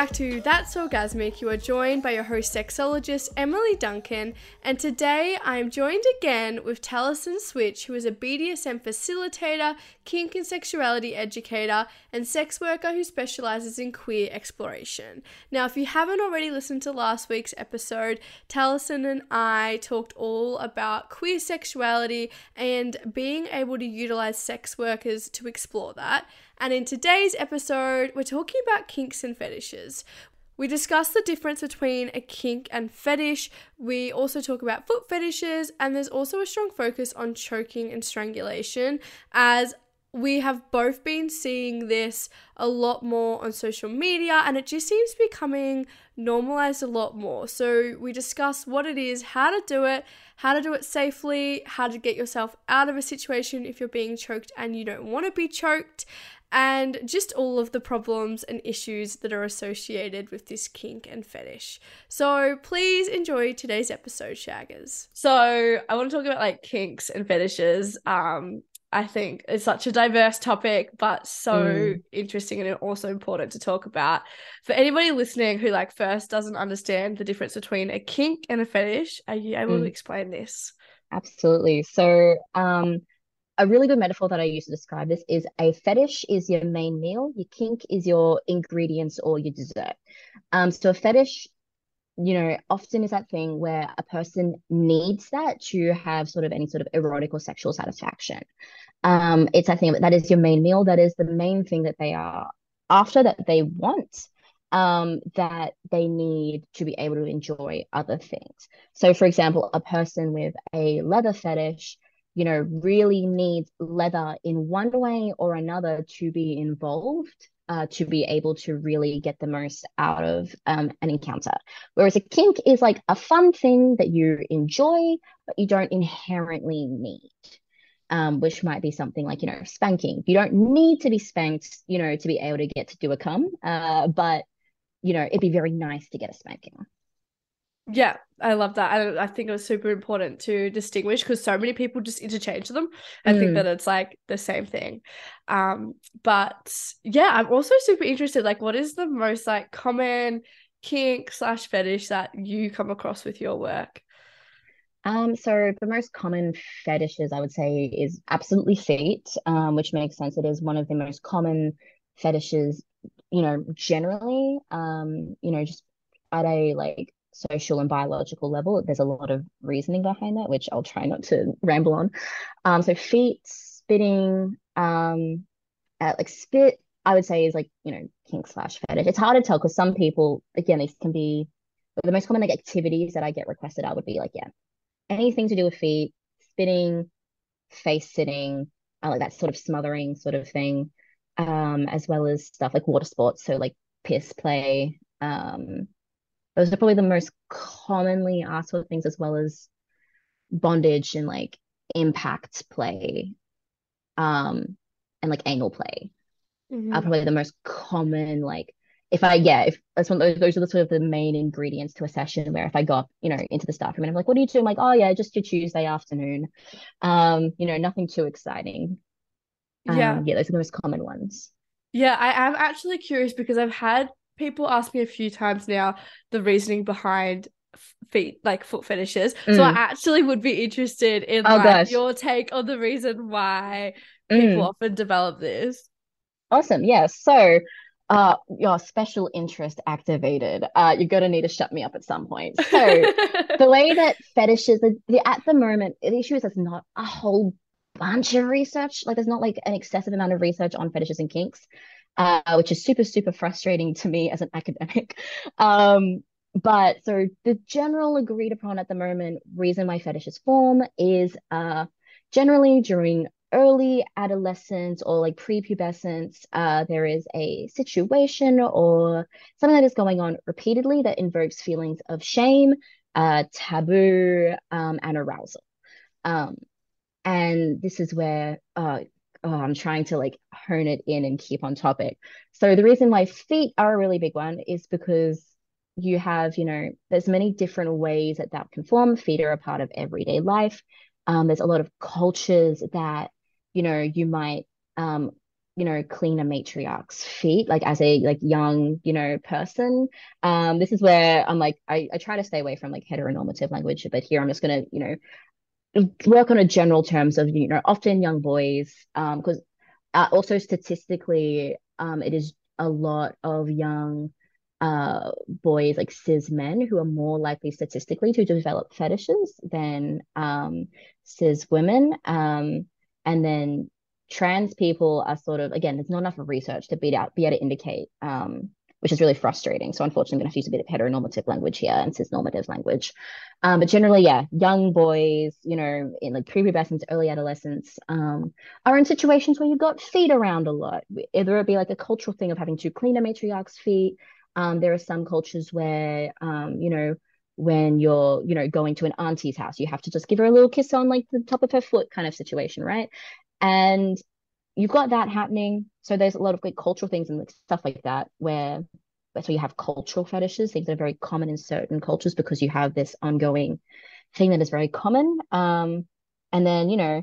back to That's Orgasmic. You are joined by your host, sexologist Emily Duncan, and today I am joined again with Taliesin Switch, who is a BDSM facilitator, kink and sexuality educator, and sex worker who specializes in queer exploration. Now, if you haven't already listened to last week's episode, Taliesin and I talked all about queer sexuality and being able to utilize sex workers to explore that. And in today's episode, we're talking about kinks and fetishes. We discuss the difference between a kink and fetish. We also talk about foot fetishes, and there's also a strong focus on choking and strangulation, as we have both been seeing this a lot more on social media, and it just seems to be coming normalized a lot more. So, we discuss what it is, how to do it, how to do it safely, how to get yourself out of a situation if you're being choked and you don't want to be choked, and just all of the problems and issues that are associated with this kink and fetish. So please enjoy today's episode, Shaggers. So I want to talk about like kinks and fetishes. Um, I think it's such a diverse topic, but so mm. interesting and also important to talk about. For anybody listening who like first doesn't understand the difference between a kink and a fetish, are you able mm. to explain this? Absolutely. So, um, a really good metaphor that I use to describe this is a fetish is your main meal, your kink is your ingredients or your dessert. Um, so a fetish, you know, often is that thing where a person needs that to have sort of any sort of erotic or sexual satisfaction. Um, it's that thing that is your main meal, that is the main thing that they are after that they want um, that they need to be able to enjoy other things. So, for example, a person with a leather fetish you know, really needs leather in one way or another to be involved, uh, to be able to really get the most out of um, an encounter. Whereas a kink is like a fun thing that you enjoy, but you don't inherently need. Um, which might be something like you know spanking. You don't need to be spanked, you know, to be able to get to do a cum, uh, but you know it'd be very nice to get a spanking. Yeah, I love that. I, I think it was super important to distinguish because so many people just interchange them and mm. think that it's like the same thing. Um, but yeah, I'm also super interested. Like, what is the most like common kink slash fetish that you come across with your work? Um, so the most common fetishes I would say is absolutely feet, um, which makes sense. It is one of the most common fetishes, you know, generally. Um, you know, just at a like social and biological level. There's a lot of reasoning behind that, which I'll try not to ramble on. Um, so feet, spitting, um, uh, like spit, I would say is like you know kink slash fetish. It's hard to tell because some people, again, these can be the most common like activities that I get requested out would be like yeah, anything to do with feet, spitting, face sitting, uh, like that sort of smothering sort of thing, um, as well as stuff like water sports, so like piss play, um, those are probably the most commonly asked for things as well as bondage and like impact play um and like anal play mm-hmm. are probably the most common like if I yeah, if that's one those those are the sort of the main ingredients to a session where if I got, you know, into the staff room and I'm like, what do you do? I'm like, oh yeah, just your Tuesday afternoon. Um, you know, nothing too exciting. Um, yeah. Yeah, those are the most common ones. Yeah, I am actually curious because I've had people ask me a few times now the reasoning behind feet like foot fetishes. Mm. so i actually would be interested in oh, like, your take on the reason why people mm. often develop this. Awesome. Yeah. So uh your special interest activated. Uh you're gonna need to shut me up at some point. So the way that fetishes the, the, at the moment the issue is there's not a whole bunch of research. Like there's not like an excessive amount of research on fetishes and kinks uh, which is super, super frustrating to me as an academic. Um, but so the general agreed upon at the moment reason why fetishes form is uh, generally during early adolescence or like prepubescence, uh, there is a situation or something that is going on repeatedly that invokes feelings of shame, uh, taboo, um, and arousal. Um, and this is where uh, oh, I'm trying to like hone it in and keep on topic. So the reason why feet are a really big one is because you have, you know, there's many different ways that that can form. Feet are a part of everyday life. Um, there's a lot of cultures that, you know, you might um, you know, clean a matriarch's feet, like as a like young, you know, person. Um, this is where I'm like, I, I try to stay away from like heteronormative language, but here I'm just gonna, you know, work on a general terms of, you know, often young boys, um, because uh, also statistically, um, it is a lot of young uh boys like cis men who are more likely statistically to develop fetishes than um cis women um and then trans people are sort of again there's not enough of research to be out be able to indicate um which is really frustrating. So unfortunately i'm going to have to use a bit of heteronormative language here and cisnormative language. Um but generally yeah young boys you know in like prepubescence early adolescence um are in situations where you've got feet around a lot. Either it be like a cultural thing of having to clean a matriarch's feet um, there are some cultures where, um, you know, when you're, you know, going to an auntie's house, you have to just give her a little kiss on like the top of her foot kind of situation, right? And you've got that happening. So there's a lot of like cultural things and like stuff like that where so you have cultural fetishes, things that are very common in certain cultures because you have this ongoing thing that is very common. Um, and then, you know,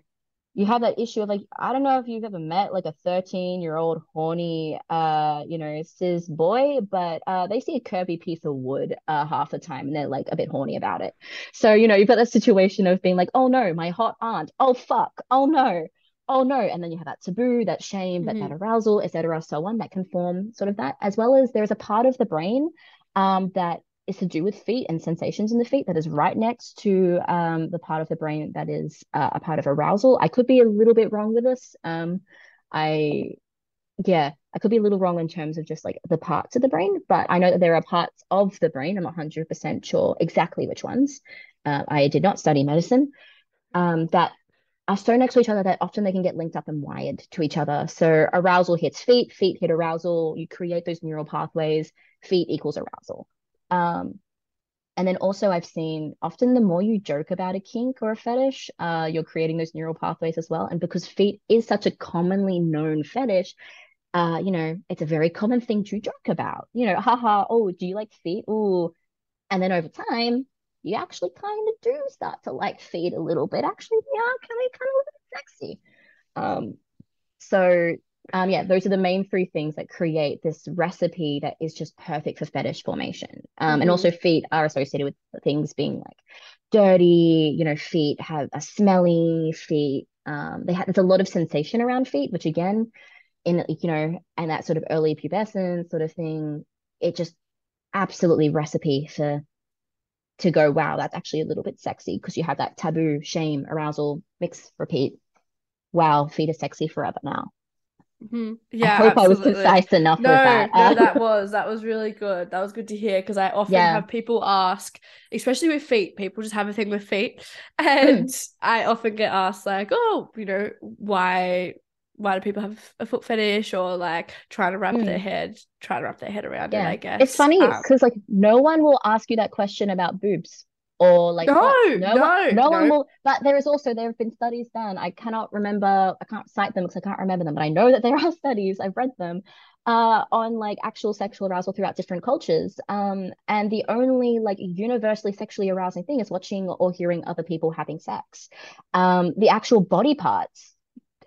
you have that issue of like I don't know if you've ever met like a 13 year old horny uh you know cis boy but uh they see a curvy piece of wood uh half the time and they're like a bit horny about it so you know you've got that situation of being like oh no my hot aunt oh fuck oh no oh no and then you have that taboo that shame mm-hmm. that, that arousal etc so on that can form sort of that as well as there's a part of the brain um that is to do with feet and sensations in the feet that is right next to um, the part of the brain that is uh, a part of arousal. I could be a little bit wrong with this. Um, I, yeah, I could be a little wrong in terms of just like the parts of the brain, but I know that there are parts of the brain. I'm not 100% sure exactly which ones. Uh, I did not study medicine. Um, that are so next to each other that often they can get linked up and wired to each other. So arousal hits feet, feet hit arousal. You create those neural pathways. Feet equals arousal. Um, and then also I've seen often the more you joke about a kink or a fetish, uh, you're creating those neural pathways as well. And because feet is such a commonly known fetish, uh, you know, it's a very common thing to joke about. You know, haha, oh, do you like feet? Oh, and then over time, you actually kind of do start to like feet a little bit. Actually, yeah, can they are kind of kind of a little bit sexy. Um, so um, yeah, those are the main three things that create this recipe that is just perfect for fetish formation. Um, mm-hmm. and also feet are associated with things being like dirty, you know, feet have a smelly feet. Um, they have there's a lot of sensation around feet, which again, in you know, and that sort of early pubescence sort of thing, it just absolutely recipe for to go, wow, that's actually a little bit sexy because you have that taboo, shame, arousal, mix, repeat. Wow, feet are sexy forever now. Mm-hmm. Yeah, I hope absolutely. I was concise enough no, with that. no, that was that was really good. That was good to hear because I often yeah. have people ask, especially with feet. People just have a thing with feet, and mm. I often get asked like, "Oh, you know, why why do people have a foot fetish or like trying to wrap mm. their head trying to wrap their head around yeah. it i guess it's funny because um, like no one will ask you that question about boobs or like no, no, no, one, no, no, one will. But there is also there have been studies done. I cannot remember. I can't cite them because I can't remember them. But I know that there are studies. I've read them uh, on like actual sexual arousal throughout different cultures. Um, and the only like universally sexually arousing thing is watching or hearing other people having sex. Um, the actual body parts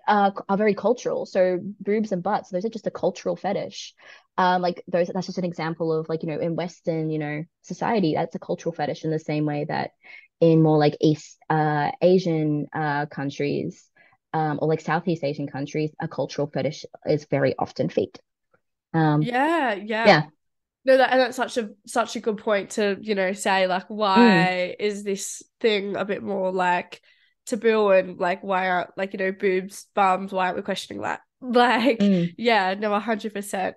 uh, are very cultural. So boobs and butts, those are just a cultural fetish um like those that's just an example of like you know in western you know society that's a cultural fetish in the same way that in more like east uh asian uh countries um or like southeast asian countries a cultural fetish is very often feet um yeah yeah yeah no that and that's such a such a good point to you know say like why mm. is this thing a bit more like taboo and like why aren't like you know boobs bums why aren't we questioning that like mm. yeah no 100%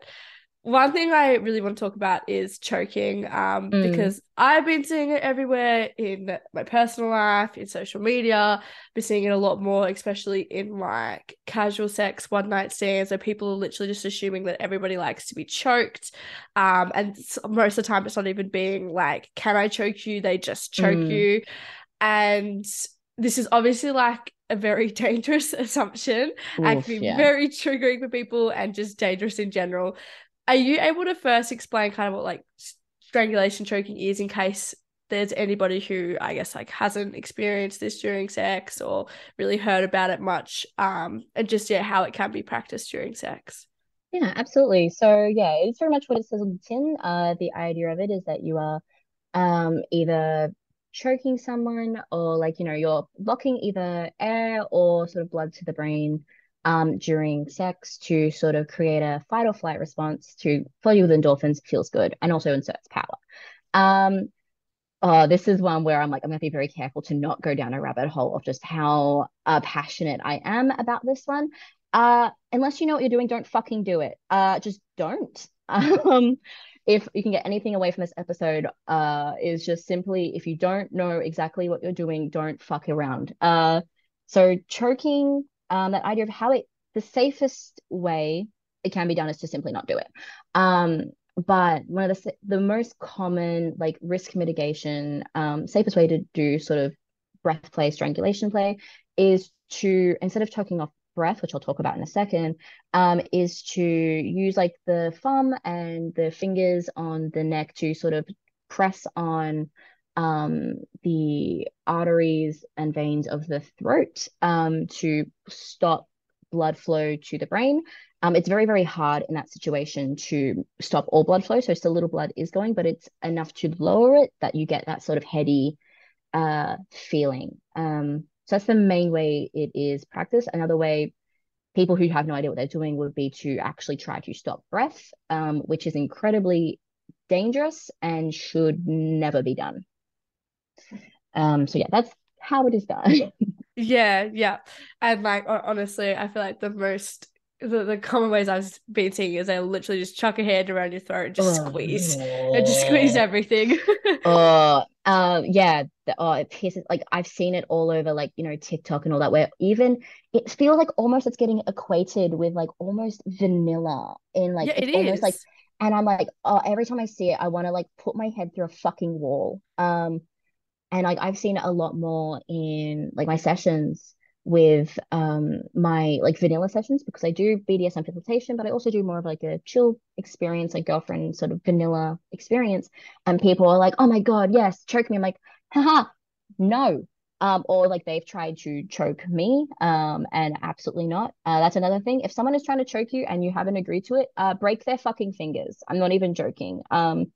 one thing I really want to talk about is choking, um, mm. because I've been seeing it everywhere in my personal life, in social media. I've Been seeing it a lot more, especially in like casual sex, one night stands, where people are literally just assuming that everybody likes to be choked. Um, and most of the time, it's not even being like, "Can I choke you?" They just choke mm. you, and this is obviously like a very dangerous assumption Oof, and can be yeah. very triggering for people and just dangerous in general are you able to first explain kind of what like strangulation choking is in case there's anybody who I guess like hasn't experienced this during sex or really heard about it much, um, and just yeah, how it can be practiced during sex. Yeah, absolutely. So yeah, it's very much what it says on the tin. Uh, the idea of it is that you are um either choking someone or like you know you're blocking either air or sort of blood to the brain um during sex to sort of create a fight or flight response to fill you with endorphins feels good and also inserts power. Um oh this is one where i'm like i'm going to be very careful to not go down a rabbit hole of just how uh, passionate i am about this one uh unless you know what you're doing don't fucking do it uh just don't um if you can get anything away from this episode, uh, is just simply if you don't know exactly what you're doing, don't fuck around. Uh, so choking, um, that idea of how it, the safest way it can be done is to simply not do it. Um, but one of the the most common like risk mitigation, um, safest way to do sort of breath play, strangulation play, is to instead of choking off breath, which I'll talk about in a second, um, is to use like the thumb and the fingers on the neck to sort of press on um, the arteries and veins of the throat um, to stop blood flow to the brain. Um, it's very, very hard in that situation to stop all blood flow. So still little blood is going, but it's enough to lower it that you get that sort of heady uh, feeling. Um, so that's the main way it is practiced. Another way people who have no idea what they're doing would be to actually try to stop breath, um, which is incredibly dangerous and should never be done. Um, so yeah, that's how it is done. yeah, yeah. And like honestly, I feel like the most the, the common ways I've been seeing is they literally just chuck a hand around your throat and just oh, squeeze and just squeeze everything. oh, um, yeah. The, oh, it pisses. Like I've seen it all over, like you know, TikTok and all that. Where even it feels like almost it's getting equated with like almost vanilla in like yeah, it's almost like. And I'm like, oh, every time I see it, I want to like put my head through a fucking wall. Um, and like I've seen it a lot more in like my sessions with um my like vanilla sessions because I do BDSM facilitation, but I also do more of like a chill experience, like girlfriend sort of vanilla experience. And people are like, oh my God, yes, choke me. I'm like, haha, no. Um, or like they've tried to choke me, um, and absolutely not. Uh, that's another thing. If someone is trying to choke you and you haven't agreed to it, uh, break their fucking fingers. I'm not even joking. Um,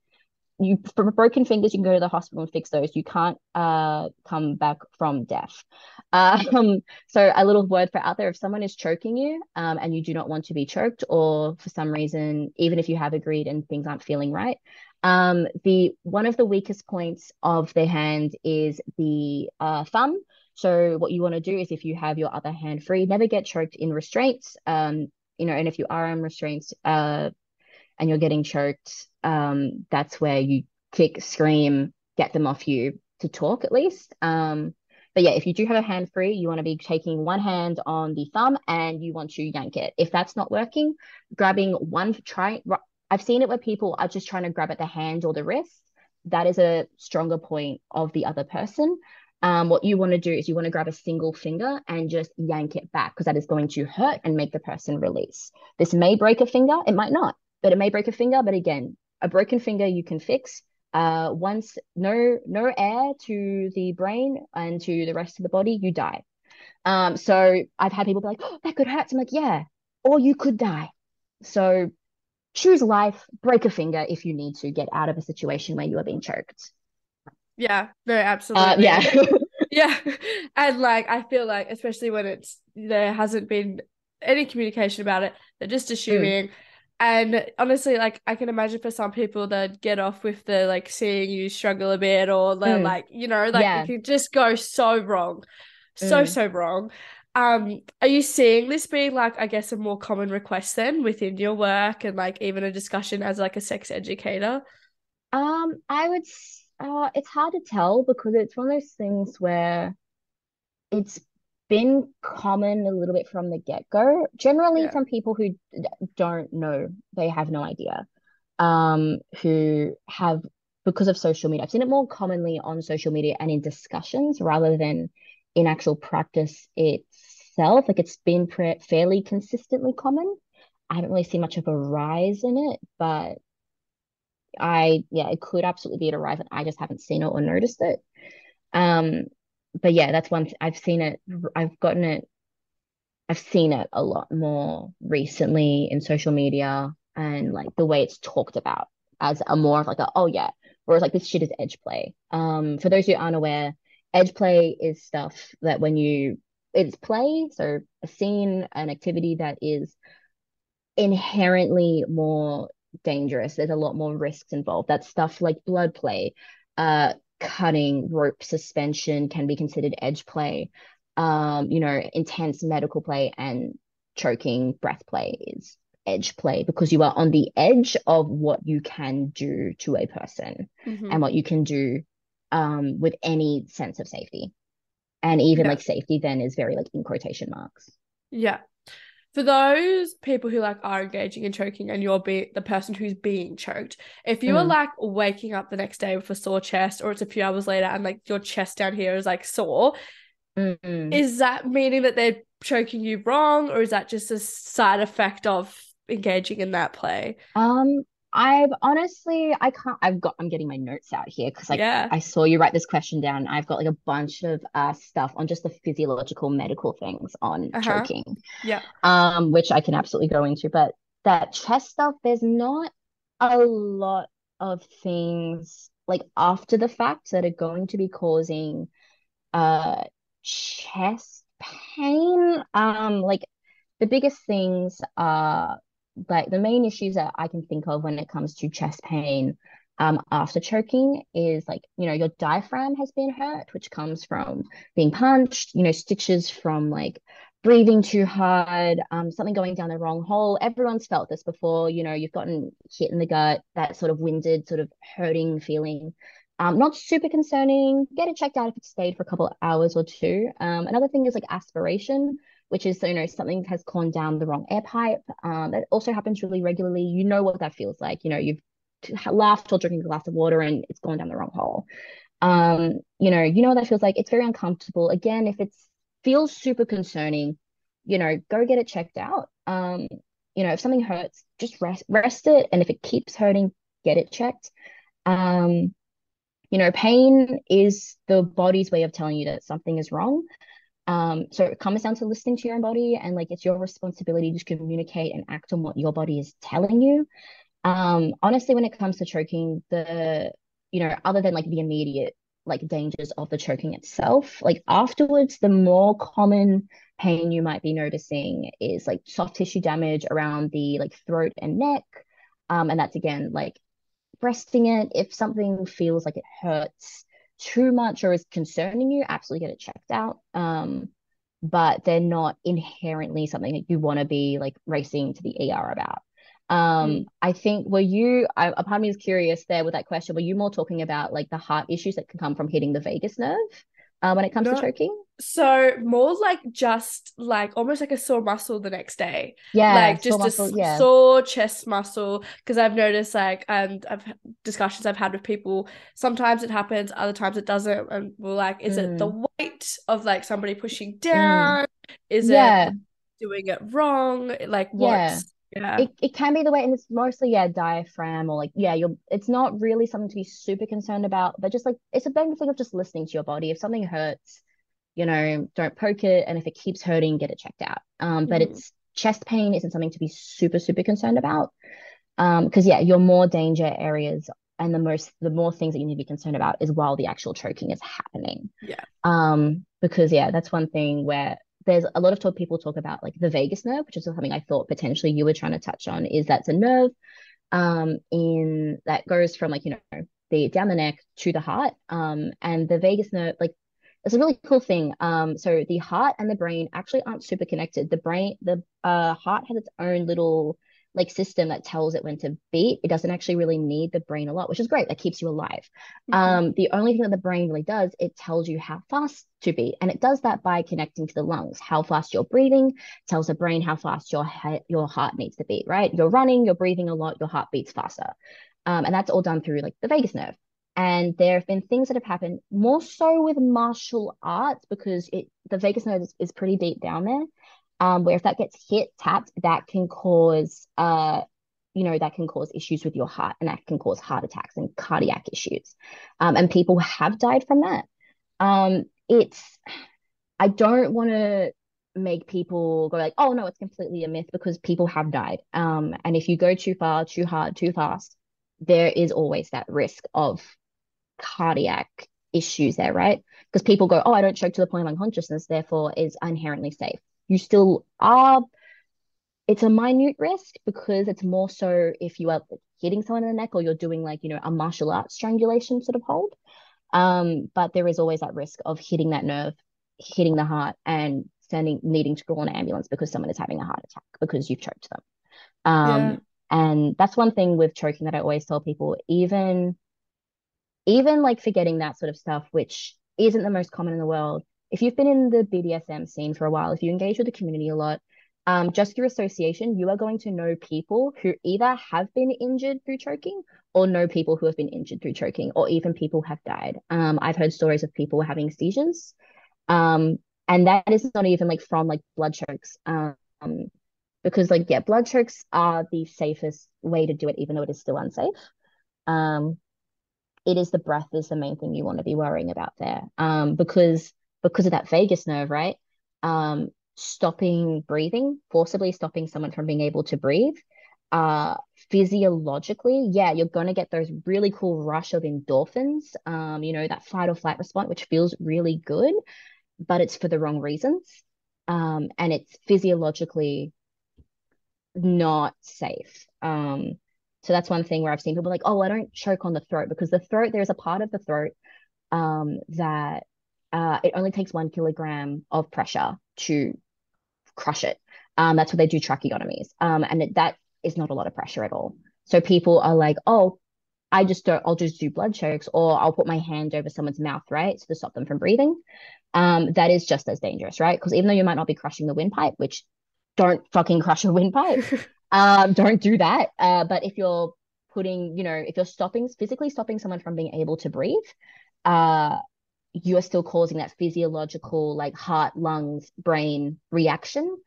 you for broken fingers, you can go to the hospital and fix those. You can't uh come back from death. Um, so a little word for out there: if someone is choking you, um, and you do not want to be choked, or for some reason, even if you have agreed and things aren't feeling right, um, the one of the weakest points of their hand is the uh, thumb. So what you want to do is, if you have your other hand free, never get choked in restraints. Um, you know, and if you are in restraints, uh, and you're getting choked, um, that's where you kick, scream, get them off you to talk at least. Um, but yeah, if you do have a hand free, you want to be taking one hand on the thumb and you want to yank it. If that's not working, grabbing one try. I've seen it where people are just trying to grab at the hand or the wrist. That is a stronger point of the other person. Um, what you want to do is you want to grab a single finger and just yank it back because that is going to hurt and make the person release. This may break a finger, it might not but it may break a finger. But again, a broken finger you can fix. Uh, once no no air to the brain and to the rest of the body, you die. Um, so I've had people be like, "Oh, that could hurt." So I'm like, "Yeah," or you could die. So choose life. Break a finger if you need to get out of a situation where you are being choked. Yeah, very absolutely. Uh, yeah. yeah. And like I feel like especially when it's there hasn't been any communication about it, they're just assuming mm. And honestly, like I can imagine for some people that get off with the like seeing you struggle a bit or mm. like, you know, like yeah. it could just go so wrong. So, mm. so wrong. Um, are you seeing this being like I guess a more common request then within your work and like even a discussion as like a sex educator? Um, I would uh it's hard to tell because it's one of those things where it's been common a little bit from the get-go generally yeah. from people who don't know they have no idea um who have because of social media i've seen it more commonly on social media and in discussions rather than in actual practice itself like it's been pre- fairly consistently common i haven't really seen much of a rise in it but I yeah, it could absolutely be at a rise, and I just haven't seen it or noticed it. Um, but yeah, that's one th- I've seen it. I've gotten it. I've seen it a lot more recently in social media and like the way it's talked about as a more of like a oh yeah, whereas like this shit is edge play. Um, for those who aren't aware, edge play is stuff that when you it's play, so a scene, an activity that is inherently more dangerous. There's a lot more risks involved. That's stuff like blood play, uh, cutting, rope suspension can be considered edge play. Um, you know, intense medical play and choking breath play is edge play because you are on the edge of what you can do to a person Mhm. and what you can do um with any sense of safety. And even Yeah. like safety then is very like in quotation marks. Yeah. For those people who like are engaging in choking and you're be the person who's being choked, if you are Mm. like waking up the next day with a sore chest or it's a few hours later and like your chest down here is like sore, Mm. is that meaning that they're choking you wrong or is that just a side effect of engaging in that play? Um, I've honestly, I can't, I've got, I'm getting my notes out here because like Yeah. I saw you write this question down. I've got like a bunch of uh stuff on just the physiological medical things on Uh-huh. choking, Yeah. um, which I can absolutely go into. But that chest stuff, there's not a lot of things like after the fact that are going to be causing uh chest pain. Um, like the biggest things are like the main issues that I can think of when it comes to chest pain um after choking is like you know your diaphragm has been hurt which comes from being punched you know stitches from like breathing too hard um something going down the wrong hole everyone's felt this before you know you've gotten hit in the gut that sort of winded sort of hurting feeling um, not super concerning. Get it checked out if it stayed for a couple of hours or two. Um, another thing is like aspiration, which is you know something has gone down the wrong air pipe. Um, that also happens really regularly. You know what that feels like. You know you've laughed or drinking a glass of water and it's gone down the wrong hole. Um, you know you know what that feels like. It's very uncomfortable. Again, if it's feels super concerning, you know go get it checked out. Um, you know if something hurts, just rest rest it, and if it keeps hurting, get it checked. Um, you know, pain is the body's way of telling you that something is wrong. Um, so it comes down to listening to your own body and like it's your responsibility to communicate and act on what your body is telling you. Um, honestly, when it comes to choking, the you know, other than like the immediate like dangers of the choking itself, like afterwards, the more common pain you might be noticing is like soft tissue damage around the like throat and neck. Um, and that's again like breasting it. If something feels like it hurts too much or is concerning you, absolutely get it checked out. Um, but they're not inherently something that you want to be like racing to the ER about. Um, Mm. I think were you, I, a part of me is curious there with that question, were you more talking about like the heart issues that can come from hitting the vagus nerve uh, when it comes to choking? So more like just like almost like a sore muscle the next day. Yeah, like just a muscle, yeah. sore chest muscle because I've noticed like and I've had discussions I've had with people sometimes it happens other times it doesn't and we're like is it the Mm, weight of like somebody pushing mm. down is it doing it wrong like yeah. what's yeah It it can be the way, and it's mostly yeah, diaphragm or like yeah, you're it's not really something to be super concerned about, but just like it's a thing of just listening to your body. If something hurts, you know, don't poke it, and if it keeps hurting, get it checked out. Um, but Mhm. it's chest pain isn't something to be super super concerned about. Um, because yeah, your more danger areas and the most the more things that you need to be concerned about is while the actual choking is happening. yeah Um, because yeah, that's one thing where there's a lot of talk people talk about like the vagus nerve, which is something I thought potentially you were trying to touch on, is that's a nerve um in that goes from like, you know, the down the neck to the heart. Um, and the vagus nerve, like it's a really cool thing. Um, so the heart and the brain actually aren't super connected. The brain, the uh heart has its own little like system that tells it when to beat. It doesn't actually really need the brain a lot, which is great. That keeps you alive. Mhm. Um, the only thing that the brain really does, it tells you how fast to beat, and it does that by connecting to the lungs. How fast you're breathing tells the brain how fast your he- your heart needs to beat. Right? You're running, you're breathing a lot, your heart beats faster, um, and that's all done through like the vagus nerve. And there have been things that have happened more so with martial arts because it the vagus nerve is, is pretty deep down there. Um, where if that gets hit, tapped, that can cause uh you know, that can cause issues with your heart and that can cause heart attacks and cardiac issues. Um, and people have died from that. Um, it's, I don't want to make people go like, oh no, it's completely a myth because people have died. Um, and if you go too far, too hard, too fast, there is always that risk of cardiac issues there, right? Because people go, oh, I don't choke to the point of unconsciousness, therefore is inherently safe. You still are. It's a minute risk because it's more so if you are hitting someone in the neck or you're doing like, you know, a martial arts strangulation sort of hold. Um, but there is always that risk of hitting that nerve, hitting the heart, and sending needing to call an ambulance because someone is having a heart attack because you've choked them. Um, yeah. and that's one thing with choking that I always tell people, even even like forgetting that sort of stuff, which isn't the most common in the world. If you've been in the BDSM scene for a while, if you engage with the community a lot, um, just through association, you are going to know people who either have been injured through choking or know people who have been injured through choking, or even people have died. Um, I've heard stories of people having seizures. Um, and that is not even like from like blood chokes. Um, because like yeah, blood chokes are the safest way to do it, even though it is still unsafe. Um, it is the breath is the main thing you want to be worrying about there. Um, because because of that vagus nerve, right? Um, stopping breathing, forcibly stopping someone from being able to breathe, uh, physiologically, yeah, you're going to get those really cool rush of endorphins, um, you know, that fight or flight response, which feels really good, but it's for the wrong reasons. Um, and it's physiologically not safe. Um, so that's one thing where I've seen people like, oh, I don't choke on the throat because the throat, there's a part of the throat um, that uh, it only takes one kilogram of pressure to crush it. Um, that's what they do tracheotomies. Um, and it, that is not a lot of pressure at all. So people are like, oh, I just don't, I'll just do blood chokes or I'll put my hand over someone's mouth, right? So to stop them from breathing. Um, that is just as dangerous, right? Because even though you might not be crushing the windpipe, which don't fucking crush a windpipe, um, don't do that. Uh, but if you're putting, you know, if you're stopping, physically stopping someone from being able to breathe, uh, you are still causing that physiological, like heart, lungs, brain reaction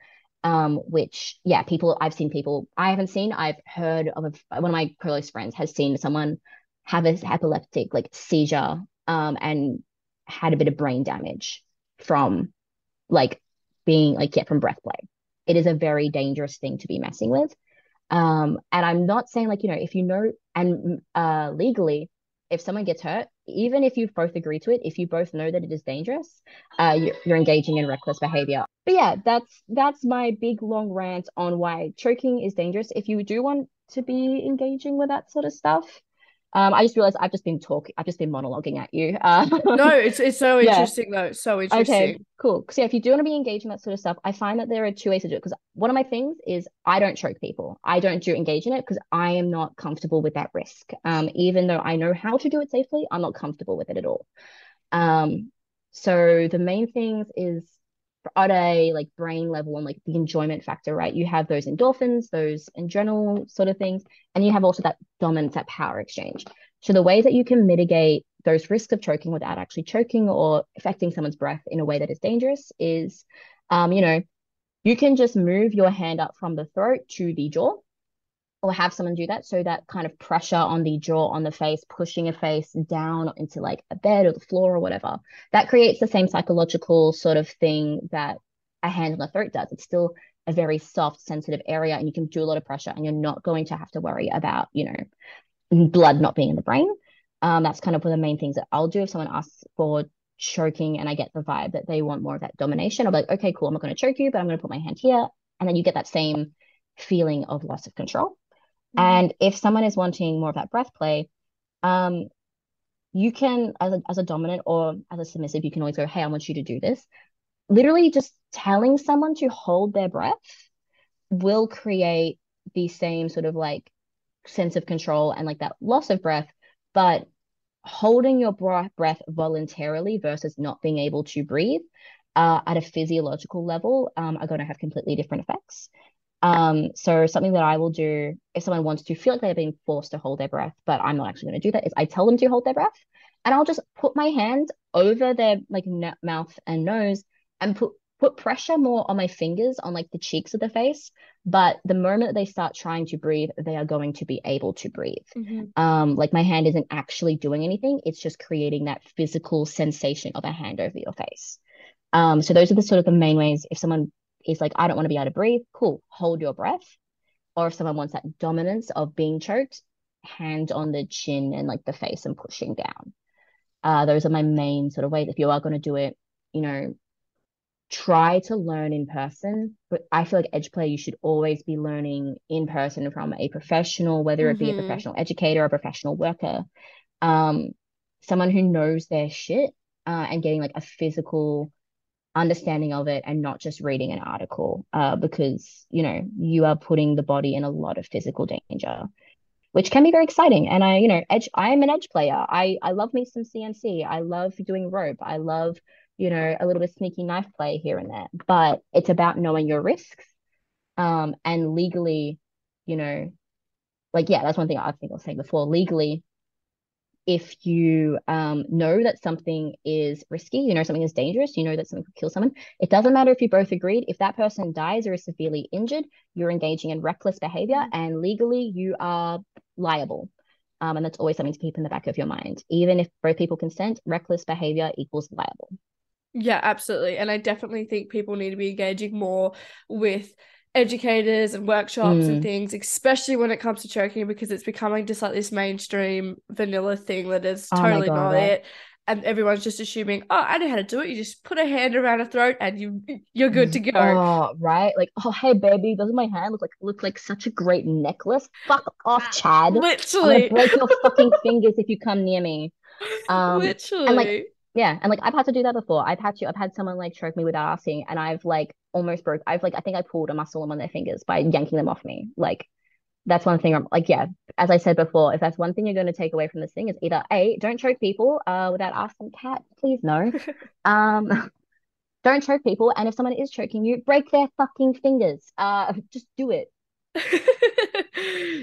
um, which yeah, people I've seen people I haven't seen. I've heard of a, one of my close friends has seen someone have a epileptic like seizure um, and had a bit of brain damage from like being like yeah from breath play. It is a very dangerous thing to be messing with. Um, and I'm not saying like you know if you know and uh, legally if someone gets hurt, even if you both agree to it, if you both know that it is dangerous, uh, you're, you're engaging in reckless behavior. But yeah, that's that's my big long rant on why choking is dangerous. If you do want to be engaging with that sort of stuff, um, I just realized I've just been talking, I've just been monologuing at you. Uh, no, it's it's so interesting yeah. though. So interesting. Okay, cool. Because yeah, if you do want to be engaging in that sort of stuff, I find that there are two ways to do it. Because one of my things is I don't choke people. I don't do engage in it because I am not comfortable with that risk. Um, even though I know how to do it safely, I'm not comfortable with it at all. Um, so the main things is at a like brain level and like the enjoyment factor, right? You have those endorphins, those adrenal sort of things, and you have also that dominance, that power exchange. So the ways that you can mitigate those risks of choking without actually choking or affecting someone's breath in a way that is dangerous is, um, you know, you can just move your hand up from the throat to the jaw or have someone do that. So that kind of pressure on the jaw, on the face, pushing a face down into like a bed or the floor or whatever, that creates the same psychological sort of thing that a hand on the throat does. It's still a very soft, sensitive area, and you can do a lot of pressure, and you're not going to have to worry about, you know, blood not being in the brain. Um, that's kind of one of the main things that I'll do if someone asks for choking and I get the vibe that they want more of that domination. I'll be like, okay, cool, I'm not going to choke you, but I'm going to put my hand here. And then you get that same feeling of loss of control. Mm-hmm. And if someone is wanting more of that breath play, um, you can, as a, as a dominant or as a submissive, you can always go, hey, I want you to do this. Literally just telling someone to hold their breath will create the same sort of like sense of control and like that loss of breath, but holding your breath voluntarily versus not being able to breathe uh, at a physiological level um, are going to have completely different effects. Um, so something that I will do if someone wants to feel like they're being forced to hold their breath, but I'm not actually going to do that, is I tell them to hold their breath, and I'll just put my hand over their like n- mouth and nose and put put pressure more on my fingers on like the cheeks of the face But the moment they start trying to breathe, they are going to be able to breathe. Mm-hmm. Um, like my hand isn't actually doing anything, it's just creating that physical sensation of a hand over your face. Um, so those are the sort of the main ways if someone is like, I don't want to be able to breathe, cool, hold your breath. Or if someone wants that dominance of being choked, hand on the chin and like the face and pushing down. Uh, those are my main sort of ways. If you are going to do it, you know, try to learn in person. But I feel like edge play, you should always be learning in person from a professional, whether it be a Mhm. professional educator or a professional worker, um, someone who knows their shit, uh, and getting like a physical understanding of it and not just reading an article, uh, because you know you are putting the body in a lot of physical danger which can be very exciting. And I, you know, edge, I am an edge player. I, I love me some CNC. I love doing rope. I love, you know, a little bit sneaky knife play here and there. But it's about knowing your risks, um, and legally, you know, like yeah, that's one thing I think I was saying before. Legally, if you um, know that something is risky, you know something is dangerous, you know that something could kill someone, it doesn't matter if you both agreed. If that person dies or is severely injured, you're engaging in reckless behavior and legally you are liable. Um, and that's always something to keep in the back of your mind. Even if both people consent, reckless behavior equals liable. Yeah, absolutely. And I definitely think people need to be engaging more with educators and workshops and Mm. things, especially when it comes to choking, because it's becoming just like this mainstream vanilla thing that is Oh totally not it. And everyone's just assuming, oh, I know how to do it. You just put a hand around a throat and you you're good to go. Oh, right. Like, oh, hey, baby, doesn't my hand look like look like such a great necklace? Fuck off, Chad. Literally. break your fucking fingers if you come near me. Um, and like, Literally. Yeah, and like I've had to do that before. I've had to, I've had someone like choke me without asking, and I've like almost broke. I've like, I think I pulled a muscle on one of their fingers by yanking them off me. Like, that's one thing I'm like, yeah, as I said before, if that's one thing you're going to take away from this thing is either A, don't choke people, uh, without asking cat, please no. Um, don't choke people, and if someone is choking you, break their fucking fingers. Uh, just do it.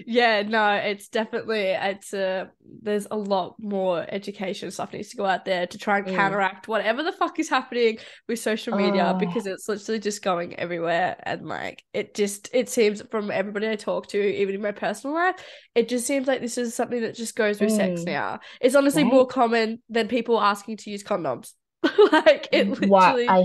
Yeah, no, it's definitely it's a there's a lot more education stuff needs to go out there to try and Mm. counteract whatever the fuck is happening with social media Oh. because it's literally just going everywhere and like it just it seems from everybody I talk to, even in my personal life, it just seems like this is something that just goes with sex Mm. now. It's honestly Right. more common than people asking to use condoms. like it Wow, literally I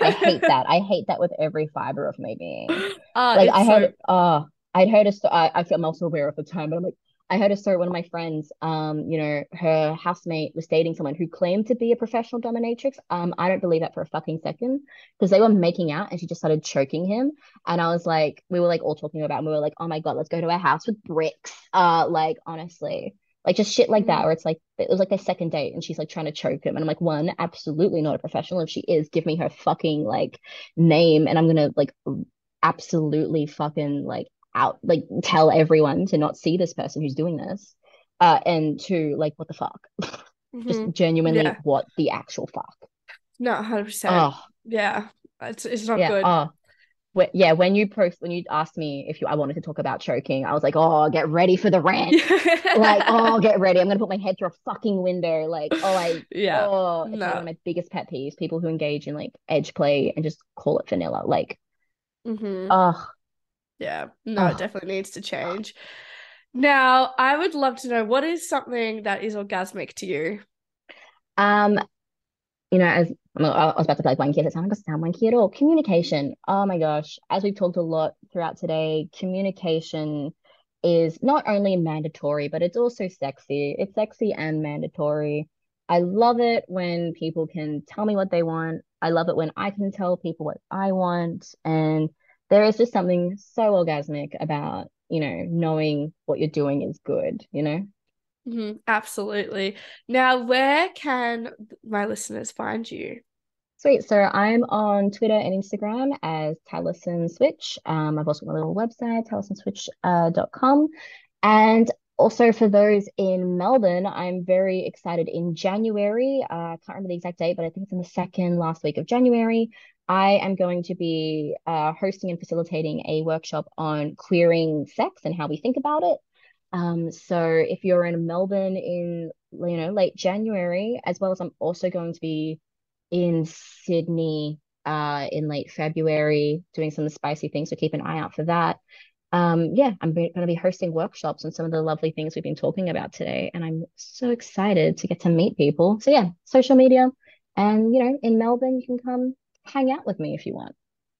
I hate that. I hate that with every fiber of my being. Uh, Like I so heard, uh, I'd heard a story. I feel I'm also aware of the time, but I'm like, I heard a story. One of my friends, um, you know, her housemate was dating someone who claimed to be a professional dominatrix. Um, I don't believe that for a fucking second because they were making out and she just started choking him. And I was like, we were like all talking about, and we were like, oh my God, let's go to a house with bricks. Uh, like honestly, like just shit like that, Mhm. where it's like it was like their second date and she's like trying to choke him. And I'm like, one, absolutely not a professional. If she is, give me her fucking like name and I'm gonna like absolutely fucking like out like tell everyone to not see this person who's doing this. Uh, and to like what the fuck? Just Mhm. genuinely, Yeah. what the actual fuck? No, 100%. Oh, Yeah. It's it's not yeah. good. Oh, Wh- yeah. When you post, when you asked me if you, I wanted to talk about choking, I was like, oh, get ready for the rant. Like, oh, get ready. I'm gonna put my head through a fucking window. Like, oh, I, yeah. oh, it's like one of my biggest pet peeves. People who engage in like edge play and just call it vanilla. Like, mm-hmm. oh, Yeah. No, it oh. definitely needs to change. Now, I would love to know what is something that is orgasmic to you? Um, you know, as I was about to like wanky at the time, I'm gonna sound wanky at all. Communication. Oh my gosh. As we've talked a lot throughout today, communication is not only mandatory, but it's also sexy. It's sexy and mandatory. I love it when people can tell me what they want. I love it when I can tell people what I want. And there is just something so orgasmic about, you know, knowing what you're doing is good, you know? Mhm, absolutely. Now, where can my listeners find you? Sweet. So I'm on Twitter and Instagram as Taliesin Switch. Um, I've also got a little website, taliesinSwitch.com. And also for those in Melbourne, I'm very excited. In January, uh, I can't remember the exact date, but I think it's in the second last week of January. I am going to be uh, hosting and facilitating a workshop on queering sex and how we think about it. Um, so if you're in Melbourne in, you know, late January, as well as I'm also going to be in Sydney uh, in late February, doing some spicy things. So keep an eye out for that. Um, yeah, I'm going to be hosting workshops on some of the lovely things we've been talking about today. And I'm so excited to get to meet people. So, yeah, social media. And, you know, in Melbourne, you can come hang out with me if you want.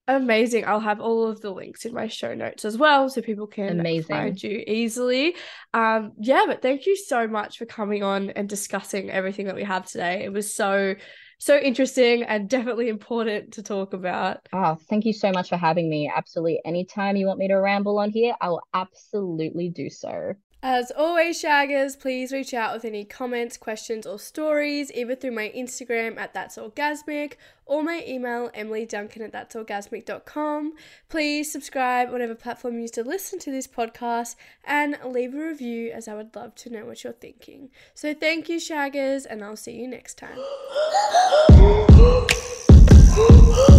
Amazing. I'll have all of the links in my show notes as well so people can Amazing. find you easily. Um, yeah, but thank you so much for coming on and discussing everything that we have today. It was so so interesting and definitely important to talk about. Oh, thank you so much for having me. Absolutely. Anytime you want me to ramble on here, I will absolutely do so. As always, Shaggers, please reach out with any comments, questions, or stories, either through my Instagram at That's Orgasmic or my email, emilyduncan at that'sorgasmic.com. Please subscribe, on whatever platform you use to listen to this podcast, and leave a review as I would love to know what you're thinking. So thank you, Shaggers, and I'll see you next time.